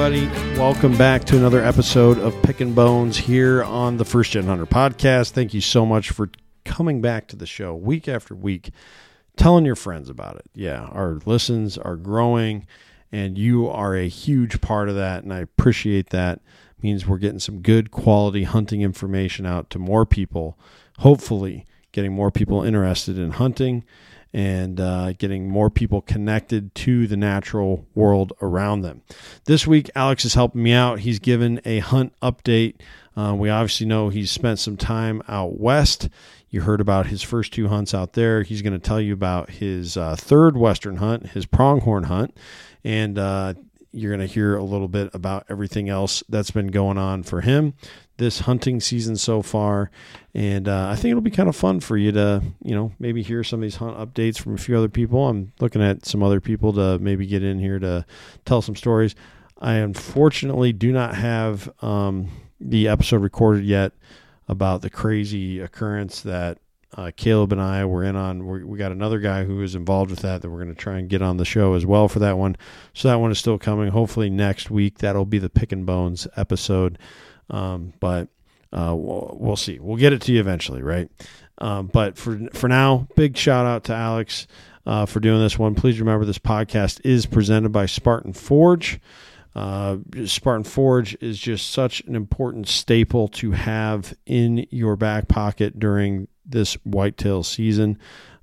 Everybody. Welcome back to another episode of Pickin' Bones here on the First Gen Hunter podcast. Thank you so much for coming back to the show week after week, telling your friends about it. Yeah, our listens are growing, and you are a huge part of that, and I appreciate that. means we're getting some good quality hunting information out to more people, hopefully, getting more people interested in hunting and uh, getting more people connected to the natural world around them. This week, Alex is helping me out. He's given a hunt update. Uh, we obviously know he's spent some time out west. You heard about his first two hunts out there. He's going to tell you about his uh, third western hunt, his pronghorn hunt, and uh, you're going to hear a little bit about everything else that's been going on for him this hunting season so far. And uh, I think it'll be kind of fun for you to, you know, maybe hear some of these hunt updates from a few other people. I'm looking at some other people to maybe get in here to tell some stories. I unfortunately do not have um, the episode recorded yet about the crazy occurrence that uh, Caleb and I were in on. We're, we got another guy who is involved with that that we're going to try and get on the show as well for that one. So that one is still coming. Hopefully next week that'll be the Pickin' Bones episode. Um, but uh, we'll, we'll, see. We'll get it to you eventually, right? Um, but for for now, big shout out to Alex uh, for doing this one. Please remember this podcast is presented by Spartan Forge. Uh, Spartan Forge is just such an important staple to have in your back pocket during this whitetail season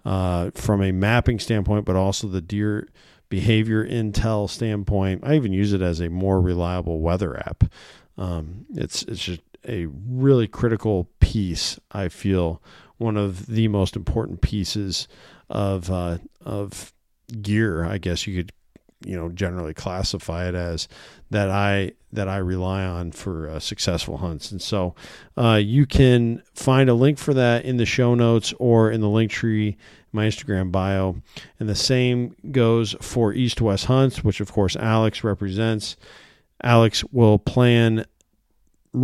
uh, from a mapping standpoint, but also the deer behavior intel standpoint. I even use it as a more reliable weather app. Um, it's it's just a really critical piece. I feel one of the most important pieces of uh, of gear. I guess you could you know generally classify it as that I that I rely on for uh, successful hunts. And so uh, you can find a link for that in the show notes or in the link tree, my Instagram bio. And the same goes for East West Hunts, which of course Alex represents. Alex will plan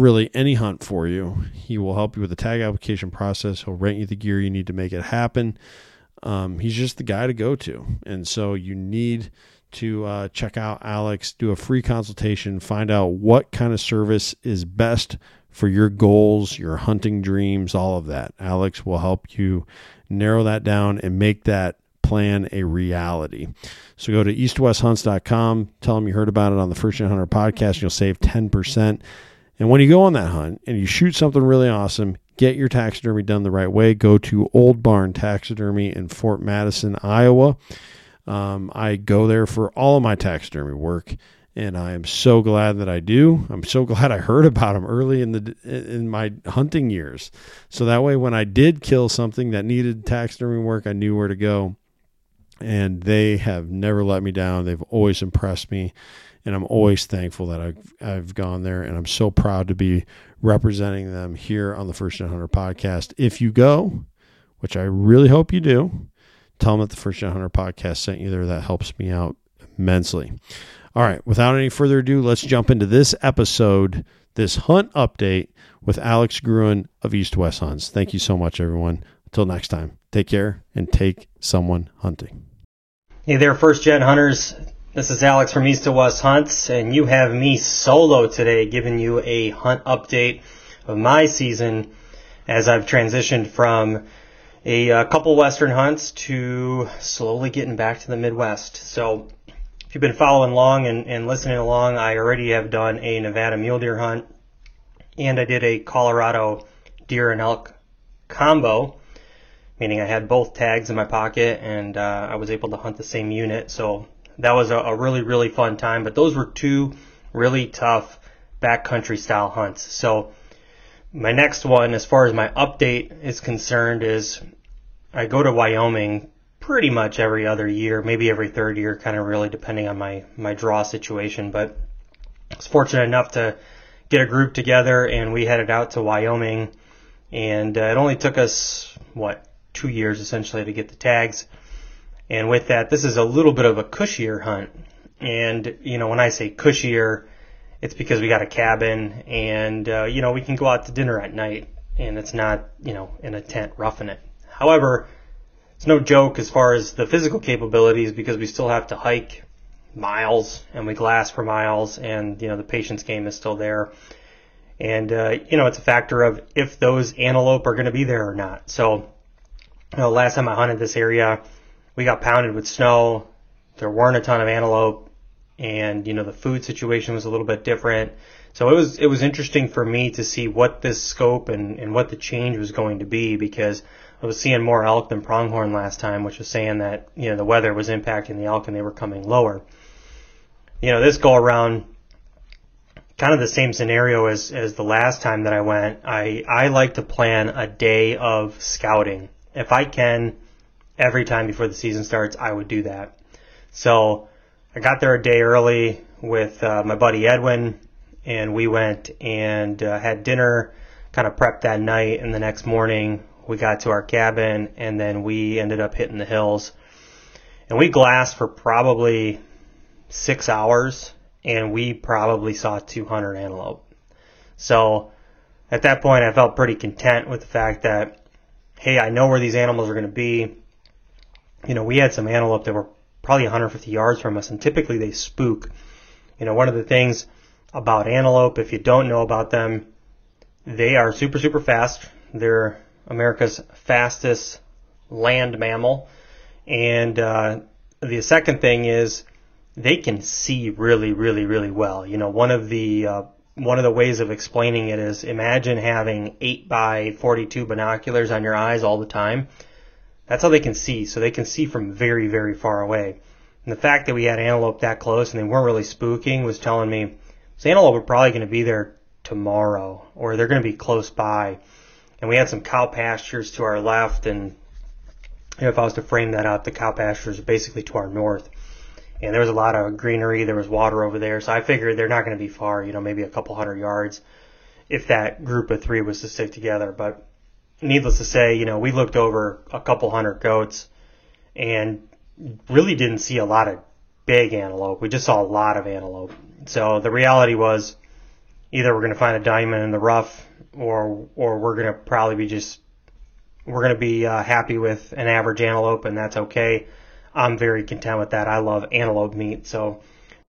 really any hunt for you. He will help you with the tag application process. He'll rent you the gear you need to make it happen. Um, he's just the guy to go to. And so you need to uh, check out Alex, do a free consultation, find out what kind of service is best for your goals, your hunting dreams, all of that. Alex will help you narrow that down and make that plan a reality. So go to eastwesthunts.com, tell them you heard about it on the First Hunter podcast, and you'll save 10%. And when you go on that hunt and you shoot something really awesome, get your taxidermy done the right way. Go to Old Barn Taxidermy in Fort Madison, Iowa. Um, I go there for all of my taxidermy work, and I am so glad that I do. I'm so glad I heard about them early in the in my hunting years, so that way when I did kill something that needed taxidermy work, I knew where to go. And they have never let me down. They've always impressed me, and I'm always thankful that I've I've gone there, and I'm so proud to be representing them here on the First Gen Hunter podcast. If you go, which I really hope you do, tell them that the First Gen Hunter podcast sent you there. That helps me out immensely. All right, without any further ado, let's jump into this episode, this hunt update with Alex Gruen of East West Hunts. Thank you so much, everyone. Until next time, take care and take someone hunting. Hey there, First Gen Hunters. This is Alex from East to West Hunts, and you have me solo today giving you a hunt update of my season as I've transitioned from a, a, uh, couple Western hunts to slowly getting back to the Midwest. So, if you've been following along and, and listening along, I already have done a Nevada mule deer hunt, and I did a Colorado deer and elk combo, meaning I had both tags in my pocket and uh, I was able to hunt the same unit. So that was a, a really, really fun time. But those were two really tough backcountry style hunts. So my next one, as far as my update is concerned, is I go to Wyoming pretty much every other year, maybe every third year, kind of really depending on my, my draw situation. But I was fortunate enough to get a group together and we headed out to Wyoming. And uh, it only took us, what, two years essentially to get the tags. And with that, this is a little bit of a cushier hunt. And, you know, when I say cushier, it's because we got a cabin and, uh, you know, we can go out to dinner at night and it's not, you know, in a tent roughing it. However, it's no joke as far as the physical capabilities because we still have to hike miles and we glass for miles and, you know, the patience game is still there. And, uh, you know, it's a factor of if those antelope are going to be there or not. So, you know, last time I hunted this area, we got pounded with snow. There weren't a ton of antelope and, you know, the food situation was a little bit different. So it was, it was interesting for me to see what this scope and, and what the change was going to be because I was seeing more elk than pronghorn last time, which was saying that, you know, the weather was impacting the elk and they were coming lower. You know, this go around, kind of the same scenario as, as the last time that I went. I, I like to plan a day of scouting. If I can, every time before the season starts, I would do that. So I got there a day early with uh, my buddy Edwin, and we went and uh, had dinner, kind of prepped that night, and the next morning we got to our cabin, and then we ended up hitting the hills. And we glassed for probably six hours, and we probably saw 200 antelope. So at that point, I felt pretty content with the fact that, hey, I know where these animals are going to be. You know, we had some antelope that were probably 150 yards from us, and typically they spook. You know, one of the things about antelope, if you don't know about them, they are super, super fast. They're America's fastest land mammal. And uh, the second thing is they can see really, really, really well. You know, one of the uh, one of the ways of explaining it is imagine having 8 by 42 binoculars on your eyes all the time. That's how they can see. So they can see from very, very far away. And the fact that we had antelope that close and they weren't really spooking was telling me this antelope are probably going to be there tomorrow or they're going to be close by. And we had some cow pastures to our left and you know, if I was to frame that up, the cow pastures are basically to our north. And there was a lot of greenery, there was water over there, so I figured they're not going to be far, you know, maybe a couple hundred yards if that group of three was to stick together. But needless to say, you know, we looked over a couple hundred goats and really didn't see a lot of big antelope. We just saw a lot of antelope. So the reality was either we're going to find a diamond in the rough or or we're going to probably be just we're going to be uh, happy with an average antelope and that's okay. I'm very content with that. I love antelope meat. So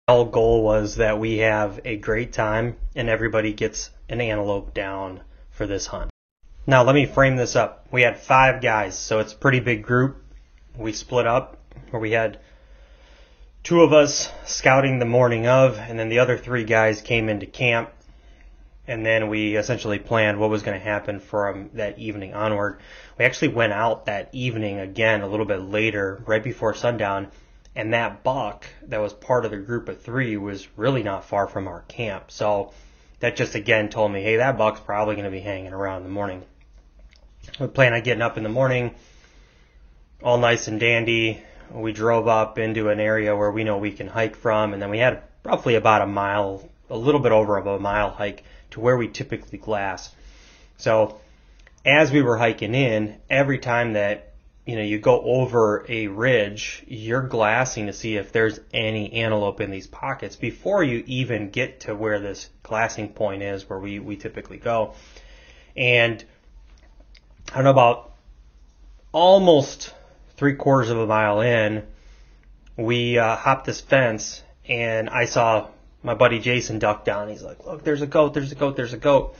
the whole goal was that we have a great time and everybody gets an antelope down for this hunt. Now let me frame this up. We had five guys, so it's a pretty big group. We split up where we had two of us scouting the morning of, and then the other three guys came into camp. And then we essentially planned what was going to happen from that evening onward. We actually went out that evening again a little bit later, right before sundown, and that buck that was part of the group of three was really not far from our camp. So that just again told me, hey, that buck's probably going to be hanging around in the morning. We plan on getting up in the morning, all nice and dandy, we drove up into an area where we know we can hike from, and then we had roughly about a mile, a little bit over of a mile hike to where we typically glass. So as we were hiking in, every time that you know you go over a ridge, you're glassing to see if there's any antelope in these pockets before you even get to where this glassing point is, where we we typically go. And I don't know about almost three quarters of a mile in, we uh, hopped this fence, and I saw my buddy Jason duck down. He's like, "Look, there's a goat! There's a goat! There's a goat!"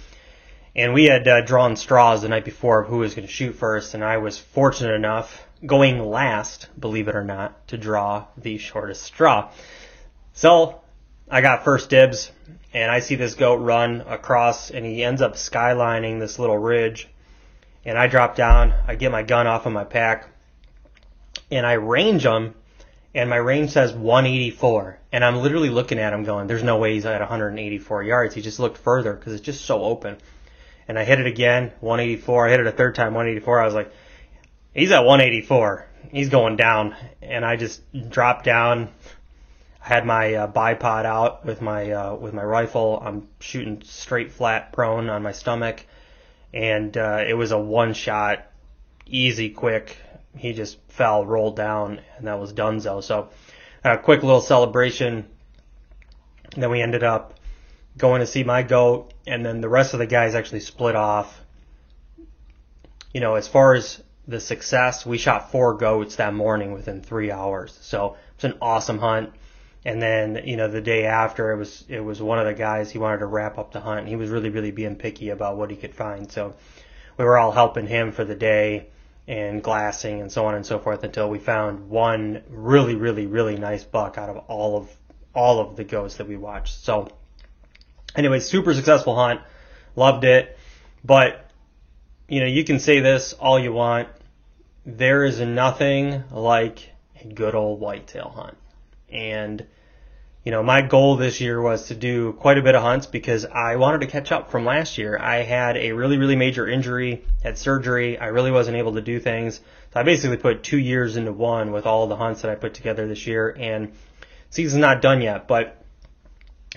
And we had uh, drawn straws the night before of who was going to shoot first, and I was fortunate enough, going last, believe it or not, to draw the shortest straw. So I got first dibs, and I see this goat run across, and he ends up skylining this little ridge. And I drop down, I get my gun off of my pack, and I range him, and my range says 184. And I'm literally looking at him going, there's no way he's at 184 yards. He just looked further because it's just so open. And I hit it again, 184. I hit it a third time, 184. I was like, he's at 184. He's going down. And I just dropped down. I had my uh, bipod out with my uh, with my rifle. I'm shooting straight flat prone on my stomach, and uh, it was a one shot, easy, quick he just fell, rolled down, and that was Dunzo. So a quick little celebration. Then we ended up going to see my goat, and then the rest of the guys actually split off. You know, as far as the success, we shot four goats that morning within three hours. So it's an awesome hunt. And then, you know, the day after it was it was one of the guys he wanted to wrap up the hunt. He was really, really being picky about what he could find. So we were all helping him for the day and glassing and so on and so forth until we found one really, really, really nice buck out of all of all of the goats that we watched. So anyway, super successful hunt. Loved it. But you know, you can say this all you want. There is nothing like a good old whitetail hunt. And, you know, my goal this year was to do quite a bit of hunts because I wanted to catch up from last year. I had a really, really major injury, had surgery. I really wasn't able to do things. So I basically put two years into one with all the hunts that I put together this year. And season's not done yet, but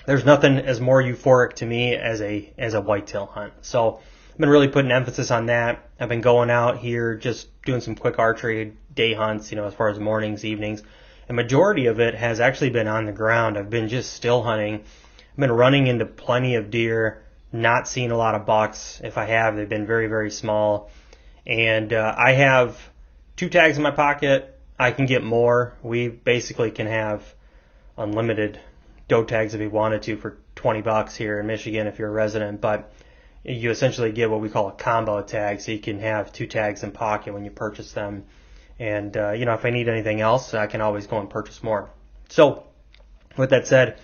there's nothing as more euphoric to me as a, as a whitetail hunt. So, I've been really putting emphasis on that. I've been going out here just doing some quick archery day hunts, you know, as far as mornings, evenings. A majority of it has actually been on the ground. I've been just still hunting. I've been running into plenty of deer, not seeing a lot of bucks. If I have, they've been very, very small. And uh, I have two tags in my pocket. I can get more. We basically can have unlimited doe tags if we wanted to for 20 bucks here in Michigan if you're a resident. But you essentially get what we call a combo tag, so you can have two tags in pocket when you purchase them. And uh, you know, if I need anything else, I can always go and purchase more. So, with that said,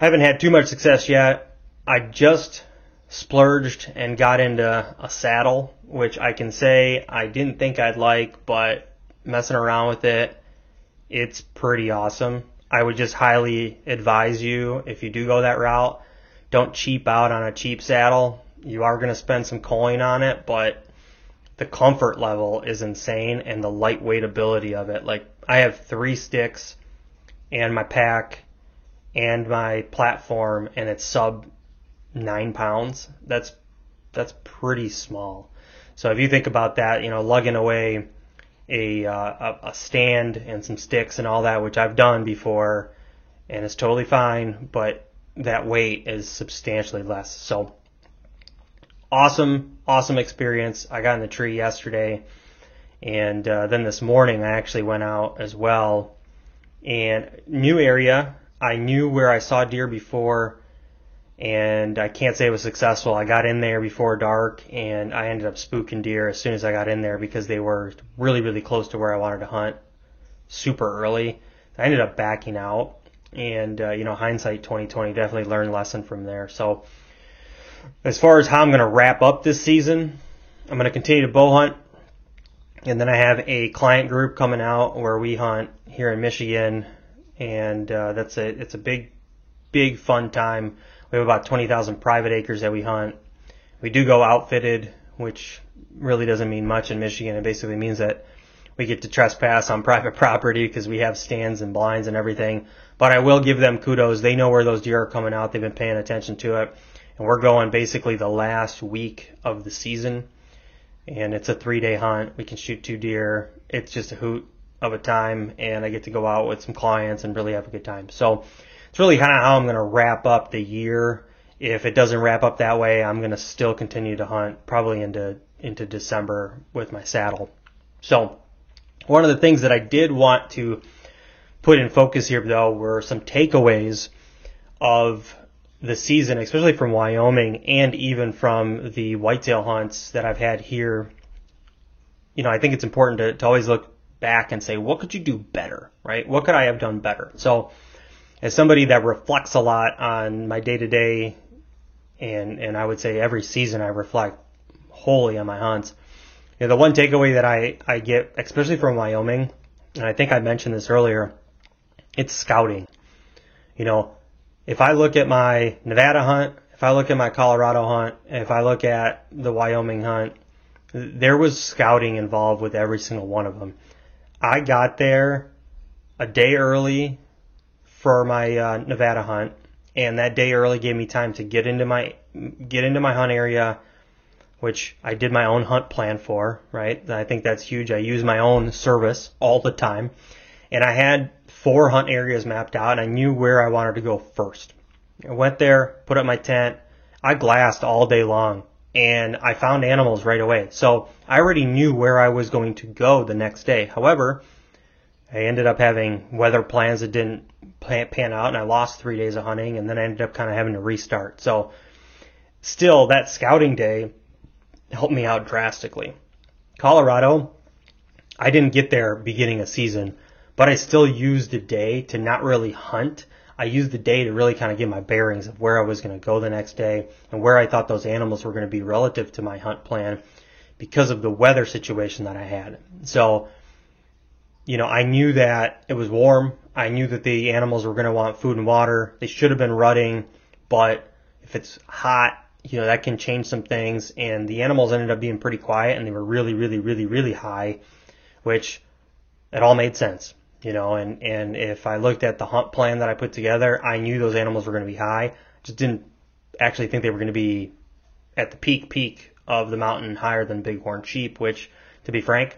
I haven't had too much success yet. I just splurged and got into a saddle, which I can say I didn't think I'd like, but messing around with it, it's pretty awesome. I would just highly advise you if you do go that route don't cheap out on a cheap saddle. You are going to spend some coin on it, but the comfort level is insane and the lightweight ability of it. Like I have three sticks and my pack and my platform and it's sub nine pounds. That's, that's pretty small. So if you think about that, you know, lugging away a, uh, a, a stand and some sticks and all that, which I've done before and it's totally fine, but that weight is substantially less. So awesome, awesome experience. I got in the tree yesterday, and uh, then this morning I actually went out as well. And new area. I knew where I saw deer before, and I can't say it was successful. I got in there before dark, and I ended up spooking deer as soon as I got in there because they were really, really close to where I wanted to hunt super early. I ended up backing out and uh, you know hindsight 2020 definitely learned lesson from there so as far as how i'm going to wrap up this season i'm going to continue to bow hunt and then i have a client group coming out where we hunt here in michigan and uh, that's a it's a big big fun time we have about 20000 private acres that we hunt we do go outfitted which really doesn't mean much in michigan it basically means that we get to trespass on private property because we have stands and blinds and everything. But I will give them kudos. They know where those deer are coming out. They've been paying attention to it. And we're going basically the last week of the season. And it's a three day hunt. We can shoot two deer. It's just a hoot of a time. And I get to go out with some clients and really have a good time. So it's really kind of how I'm going to wrap up the year. If it doesn't wrap up that way, I'm going to still continue to hunt probably into, into December with my saddle. So one of the things that I did want to put in focus here, though, were some takeaways of the season, especially from Wyoming and even from the whitetail hunts that I've had here. You know, I think it's important to, to always look back and say, what could you do better, right? What could I have done better? So, as somebody that reflects a lot on my day to day, and and I would say every season I reflect wholly on my hunts You know, the one takeaway that I, I get, especially from Wyoming, and I think I mentioned this earlier, it's scouting. You know, if I look at my Nevada hunt, if I look at my Colorado hunt, if I look at the Wyoming hunt, there was scouting involved with every single one of them. I got there a day early for my uh, Nevada hunt, and that day early gave me time to get into my get into my hunt area, which I did my own hunt plan for, right? I think that's huge. I use my own service all the time. And I had four hunt areas mapped out and I knew where I wanted to go first. I went there, put up my tent. I glassed all day long and I found animals right away. So I already knew where I was going to go the next day. However, I ended up having weather plans that didn't pan out, and I lost three days of hunting, and then I ended up kind of having to restart. So, still, that scouting day helped me out drastically. Colorado, I didn't get there beginning of season, but I still used the day to not really hunt. I used the day to really kind of get my bearings of where I was going to go the next day and where I thought those animals were going to be relative to my hunt plan because of the weather situation that I had. So, you know, I knew that it was warm. I knew that the animals were going to want food and water. They should have been rutting, but if it's hot, you know, that can change some things. And the animals ended up being pretty quiet and they were really, really, really, really high, which it all made sense, you know, and, and if I looked at the hunt plan that I put together, I knew those animals were going to be high. Just didn't actually think they were going to be at the peak, peak of the mountain higher than bighorn sheep, which, to be frank,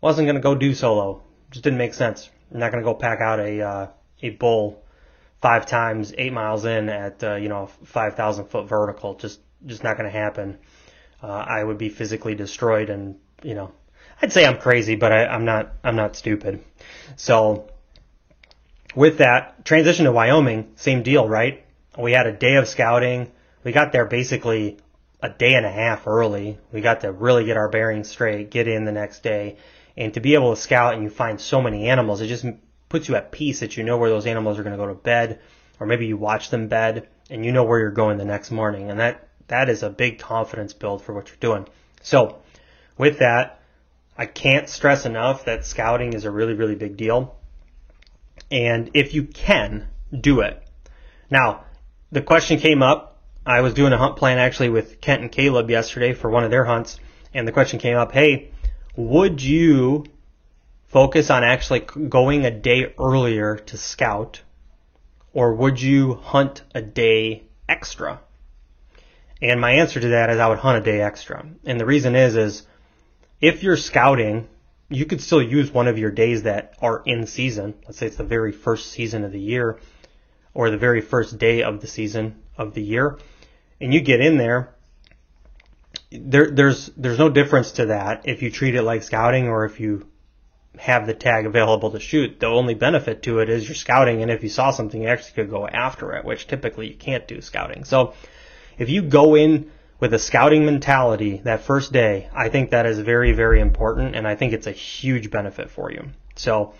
wasn't going to go do solo. Just didn't make sense. I'm not going to go pack out a, uh, a bull five times eight miles in at uh, you know 5,000 foot vertical. Just just not going to happen. Uh, I would be physically destroyed, and you know, I'd say I'm crazy, but I, I'm not. I'm not stupid. So with that transition to Wyoming, same deal, right? We had a day of scouting. We got there basically a day and a half early. We got to really get our bearings straight, get in the next day, and to be able to scout and you find so many animals, it just puts you at peace that you know where those animals are going to go to bed, or maybe you watch them bed and you know where you're going the next morning. And that, that is a big confidence build for what you're doing. So with that, I can't stress enough that scouting is a really, really big deal. And if you can, do it. Now, the question came up. I was doing a hunt plan actually with Kent and Caleb yesterday for one of their hunts. And the question came up, hey, would you focus on actually going a day earlier to scout, or would you hunt a day extra? And my answer to that is I would hunt a day extra. And the reason is, is if you're scouting, you could still use one of your days that are in season. Let's say it's the very first season of the year or the very first day of the season of the year. And you get in there, there, there's, there's no difference to that if you treat it like scouting or if you have the tag available to shoot. The only benefit to it is you're scouting, and if you saw something, you actually could go after it, which typically you can't do scouting. So if you go in with a scouting mentality that first day, I think that is very, very important, and I think it's a huge benefit for you. So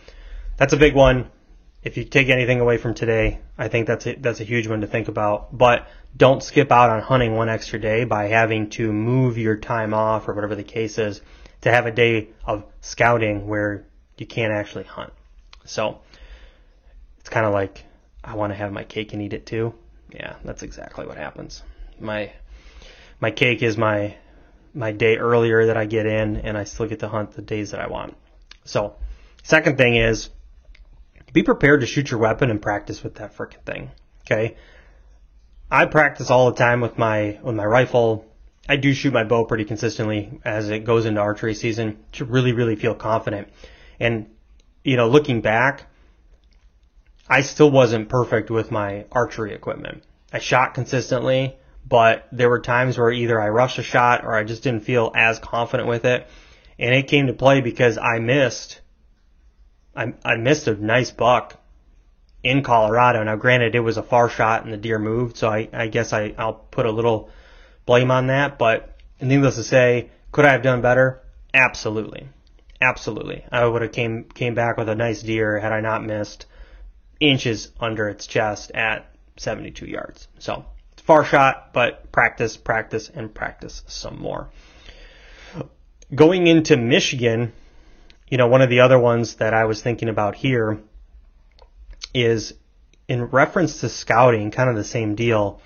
that's a big one. If you take anything away from today, I think that's a, that's a huge one to think about. But don't skip out on hunting one extra day by having to move your time off or whatever the case is to have a day of scouting where you can't actually hunt. So it's kind of like I want to have my cake and eat it too. Yeah, that's exactly what happens. My my cake is my my day earlier that I get in, and I still get to hunt the days that I want. So, second thing is be prepared to shoot your weapon and practice with that freaking thing. Okay, I practice all the time with my with my rifle. I do shoot my bow pretty consistently as it goes into archery season to really, really feel confident. And, you know, looking back, I still wasn't perfect with my archery equipment. I shot consistently, but there were times where either I rushed a shot or I just didn't feel as confident with it. And it came to play because I missed, I, I missed a nice buck in Colorado. Now, granted, it was a far shot and the deer moved, so I, I guess I, I'll put a little blame on that, but needless to say, could I have done better? Absolutely. Absolutely. I would have came came back with a nice deer had I not missed inches under its chest at 72 yards. So, far shot, but practice, practice, and practice some more. Going into Michigan, you know, one of the other ones that I was thinking about here is in reference to scouting, kind of the same deal,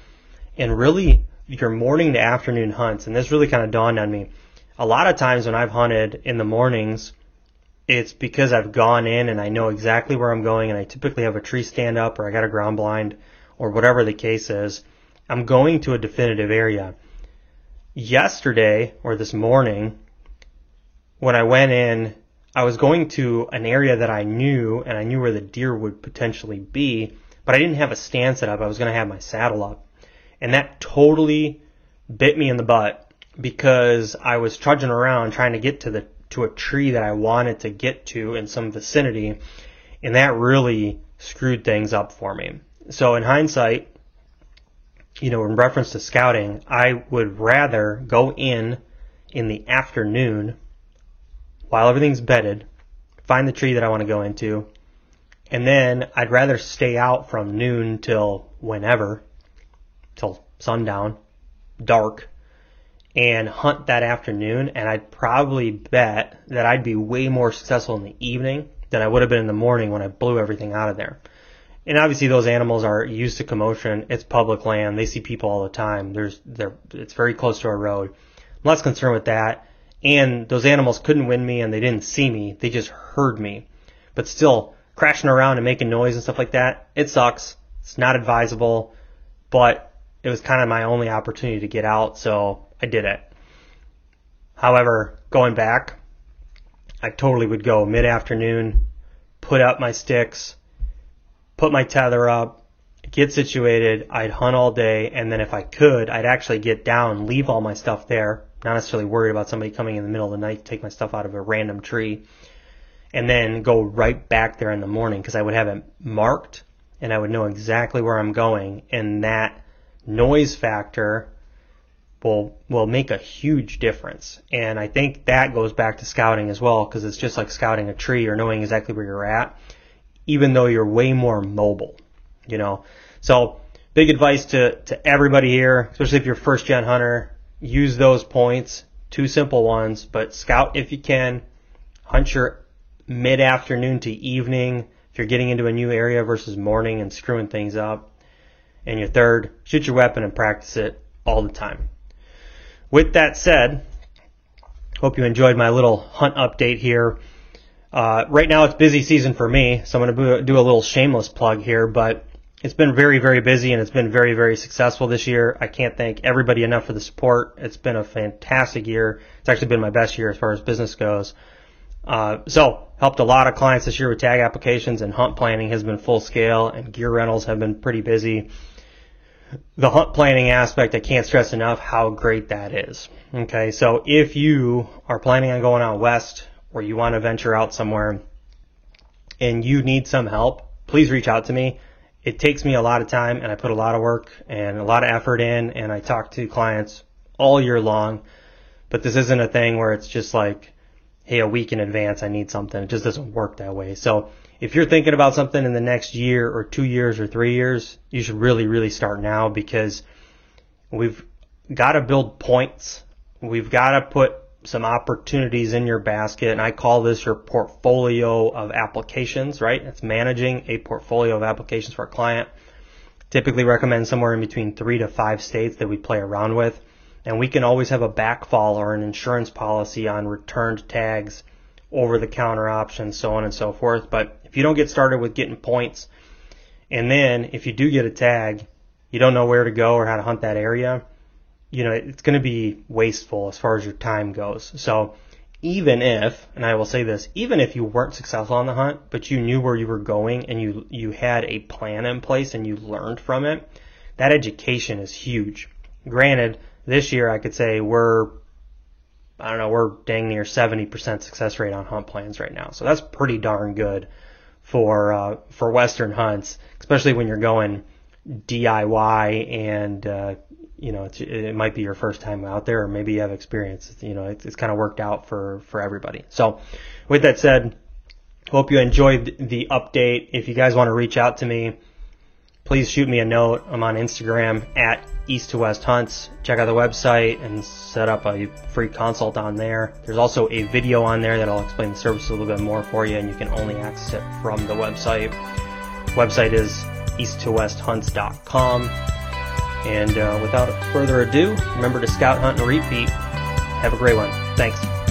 and really your morning to afternoon hunts, and this really kind of dawned on me. A lot of times when I've hunted in the mornings, it's because I've gone in and I know exactly where I'm going, and I typically have a tree stand up or I got a ground blind or whatever the case is. I'm going to a definitive area. Yesterday or this morning, when I went in, I was going to an area that I knew and I knew where the deer would potentially be, but I didn't have a stand set up. I was going to have my saddle up. And that totally bit me in the butt because I was trudging around trying to get to the to a tree that I wanted to get to in some vicinity, and that really screwed things up for me. So in hindsight, you know, in reference to scouting, I would rather go in in the afternoon while everything's bedded, find the tree that I want to go into, and then I'd rather stay out from noon till whenever, till sundown, dark, and hunt that afternoon. And I'd probably bet that I'd be way more successful in the evening than I would have been in the morning when I blew everything out of there. And obviously those animals are used to commotion. It's public land. They see people all the time. There's, they're, it's very close to a road. I'm less concerned with that. And those animals couldn't wind me and they didn't see me. They just heard me. But still, crashing around and making noise and stuff like that, it sucks. It's not advisable, but it was kind of my only opportunity to get out, so I did it. However, going back, I totally would go mid afternoon, put up my sticks, put my tether up, get situated, I'd hunt all day, and then if I could, I'd actually get down, leave all my stuff there, not necessarily worried about somebody coming in the middle of the night to take my stuff out of a random tree and then go right back there in the morning because I would have it marked and I would know exactly where I'm going and that noise factor will will make a huge difference. And I think that goes back to scouting as well because it's just like scouting a tree or knowing exactly where you're at even though you're way more mobile, you know. So, big advice to to everybody here, especially if you're first gen hunter, use those points, two simple ones, but scout if you can, hunt your mid afternoon to evening if you're getting into a new area versus morning and screwing things up. And your third, shoot your weapon and practice it all the time. With that said, hope you enjoyed my little hunt update here. Uh, right now it's busy season for me, so I'm going to do a little shameless plug here, but it's been very, very busy and it's been very, very successful this year. I can't thank everybody enough for the support. It's been a fantastic year. It's actually been my best year as far as business goes. Uh, so helped a lot of clients this year with tag applications and hunt planning has been full scale and gear rentals have been pretty busy. The hunt planning aspect, I can't stress enough how great that is. Okay. So if you are planning on going out west or you want to venture out somewhere and you need some help, please reach out to me. It takes me a lot of time and I put a lot of work and a lot of effort in and I talk to clients all year long, but this isn't a thing where it's just like, hey, a week in advance, I need something. It just doesn't work that way. So if you're thinking about something in the next year or two years or three years, you should really, really start now because we've got to build points. We've got to put some opportunities in your basket. And I call this your portfolio of applications, right? It's managing a portfolio of applications for a client. Typically recommend somewhere in between three to five states that we play around with and we can always have a backfall or an insurance policy on returned tags, over the counter options, so on and so forth. But if you don't get started with getting points, and then if you do get a tag, you don't know where to go or how to hunt that area, you know, it's going to be wasteful as far as your time goes. So even if, and I will say this, even if you weren't successful on the hunt, but you knew where you were going and you, you had a plan in place and you learned from it, that education is huge. Granted, this year I could say we're I don't know, we're dang near 70% success rate on hunt plans right now. So that's pretty darn good for uh, for western hunts, especially when you're going DIY and uh, you know it might be your first time out there, or maybe you have experience. You know, it's, it's kind of worked out for for everybody. So, with that said, hope you enjoyed the update. If you guys want to reach out to me, please shoot me a note. I'm on Instagram at East to West Hunts. Check out the website and set up a free consult on there. There's also a video on there that'll explain the service a little bit more for you, and you can only access it from the website. Website is easttowesthunts.com. And uh, without further ado, remember to scout, hunt, and repeat. Have a great one. Thanks.